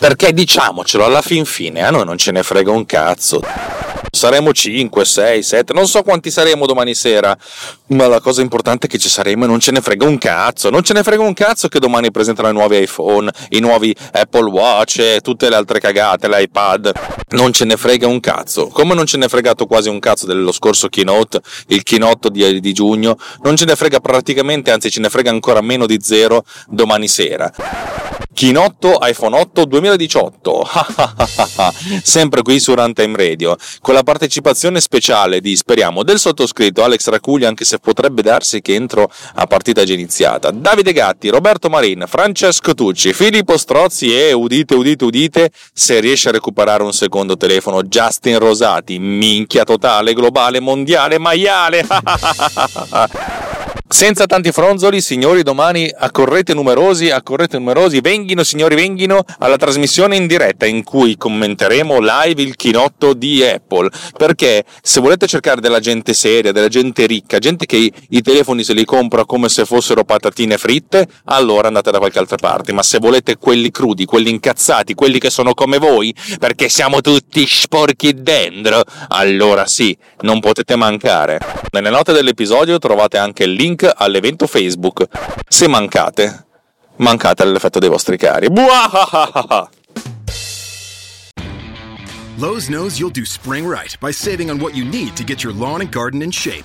Perché diciamocelo, alla fin fine a noi non ce ne frega un cazzo. Saremo 5, 6, 7, non so quanti saremo domani sera, ma la cosa importante è che ci saremo e non ce ne frega un cazzo. Non ce ne frega un cazzo che domani presentano i nuovi iPhone, i nuovi Apple Watch e tutte le altre cagate, l'iPad. Non ce ne frega un cazzo. Come non ce ne è fregato quasi un cazzo dello scorso keynote, il keynote di, di giugno, non ce ne frega praticamente, anzi ce ne frega ancora meno di zero domani sera. Keynote iPhone 8 2018, sempre qui su Runtime Radio, con la partecipazione speciale di, speriamo, del sottoscritto Alex Racuglia, anche se potrebbe darsi che entro a partita già iniziata, Davide Gatti, Roberto Marin, Francesco Tucci, Filippo Strozzi e, udite, udite, udite, se riesce a recuperare un secondo telefono, Justin Rosati, minchia totale, globale, mondiale, maiale. Senza tanti fronzoli, signori, domani accorrete numerosi, accorrete numerosi, venghino signori, venghino alla trasmissione in diretta in cui commenteremo live il chinotto di Apple. Perché se volete cercare della gente seria, della gente ricca, gente che i, telefoni se li compra come se fossero patatine fritte, allora andate da qualche altra parte. Ma se volete quelli crudi, quelli incazzati, quelli che sono come voi, perché siamo tutti sporchi dentro, allora sì, non potete mancare. Nelle note dell'episodio trovate anche il link all'evento Facebook. Se mancate, mancate all'effetto dei vostri cari. Buahahaha! Lowe's knows you'll do spring right by saving on what you need to get your lawn and garden in shape.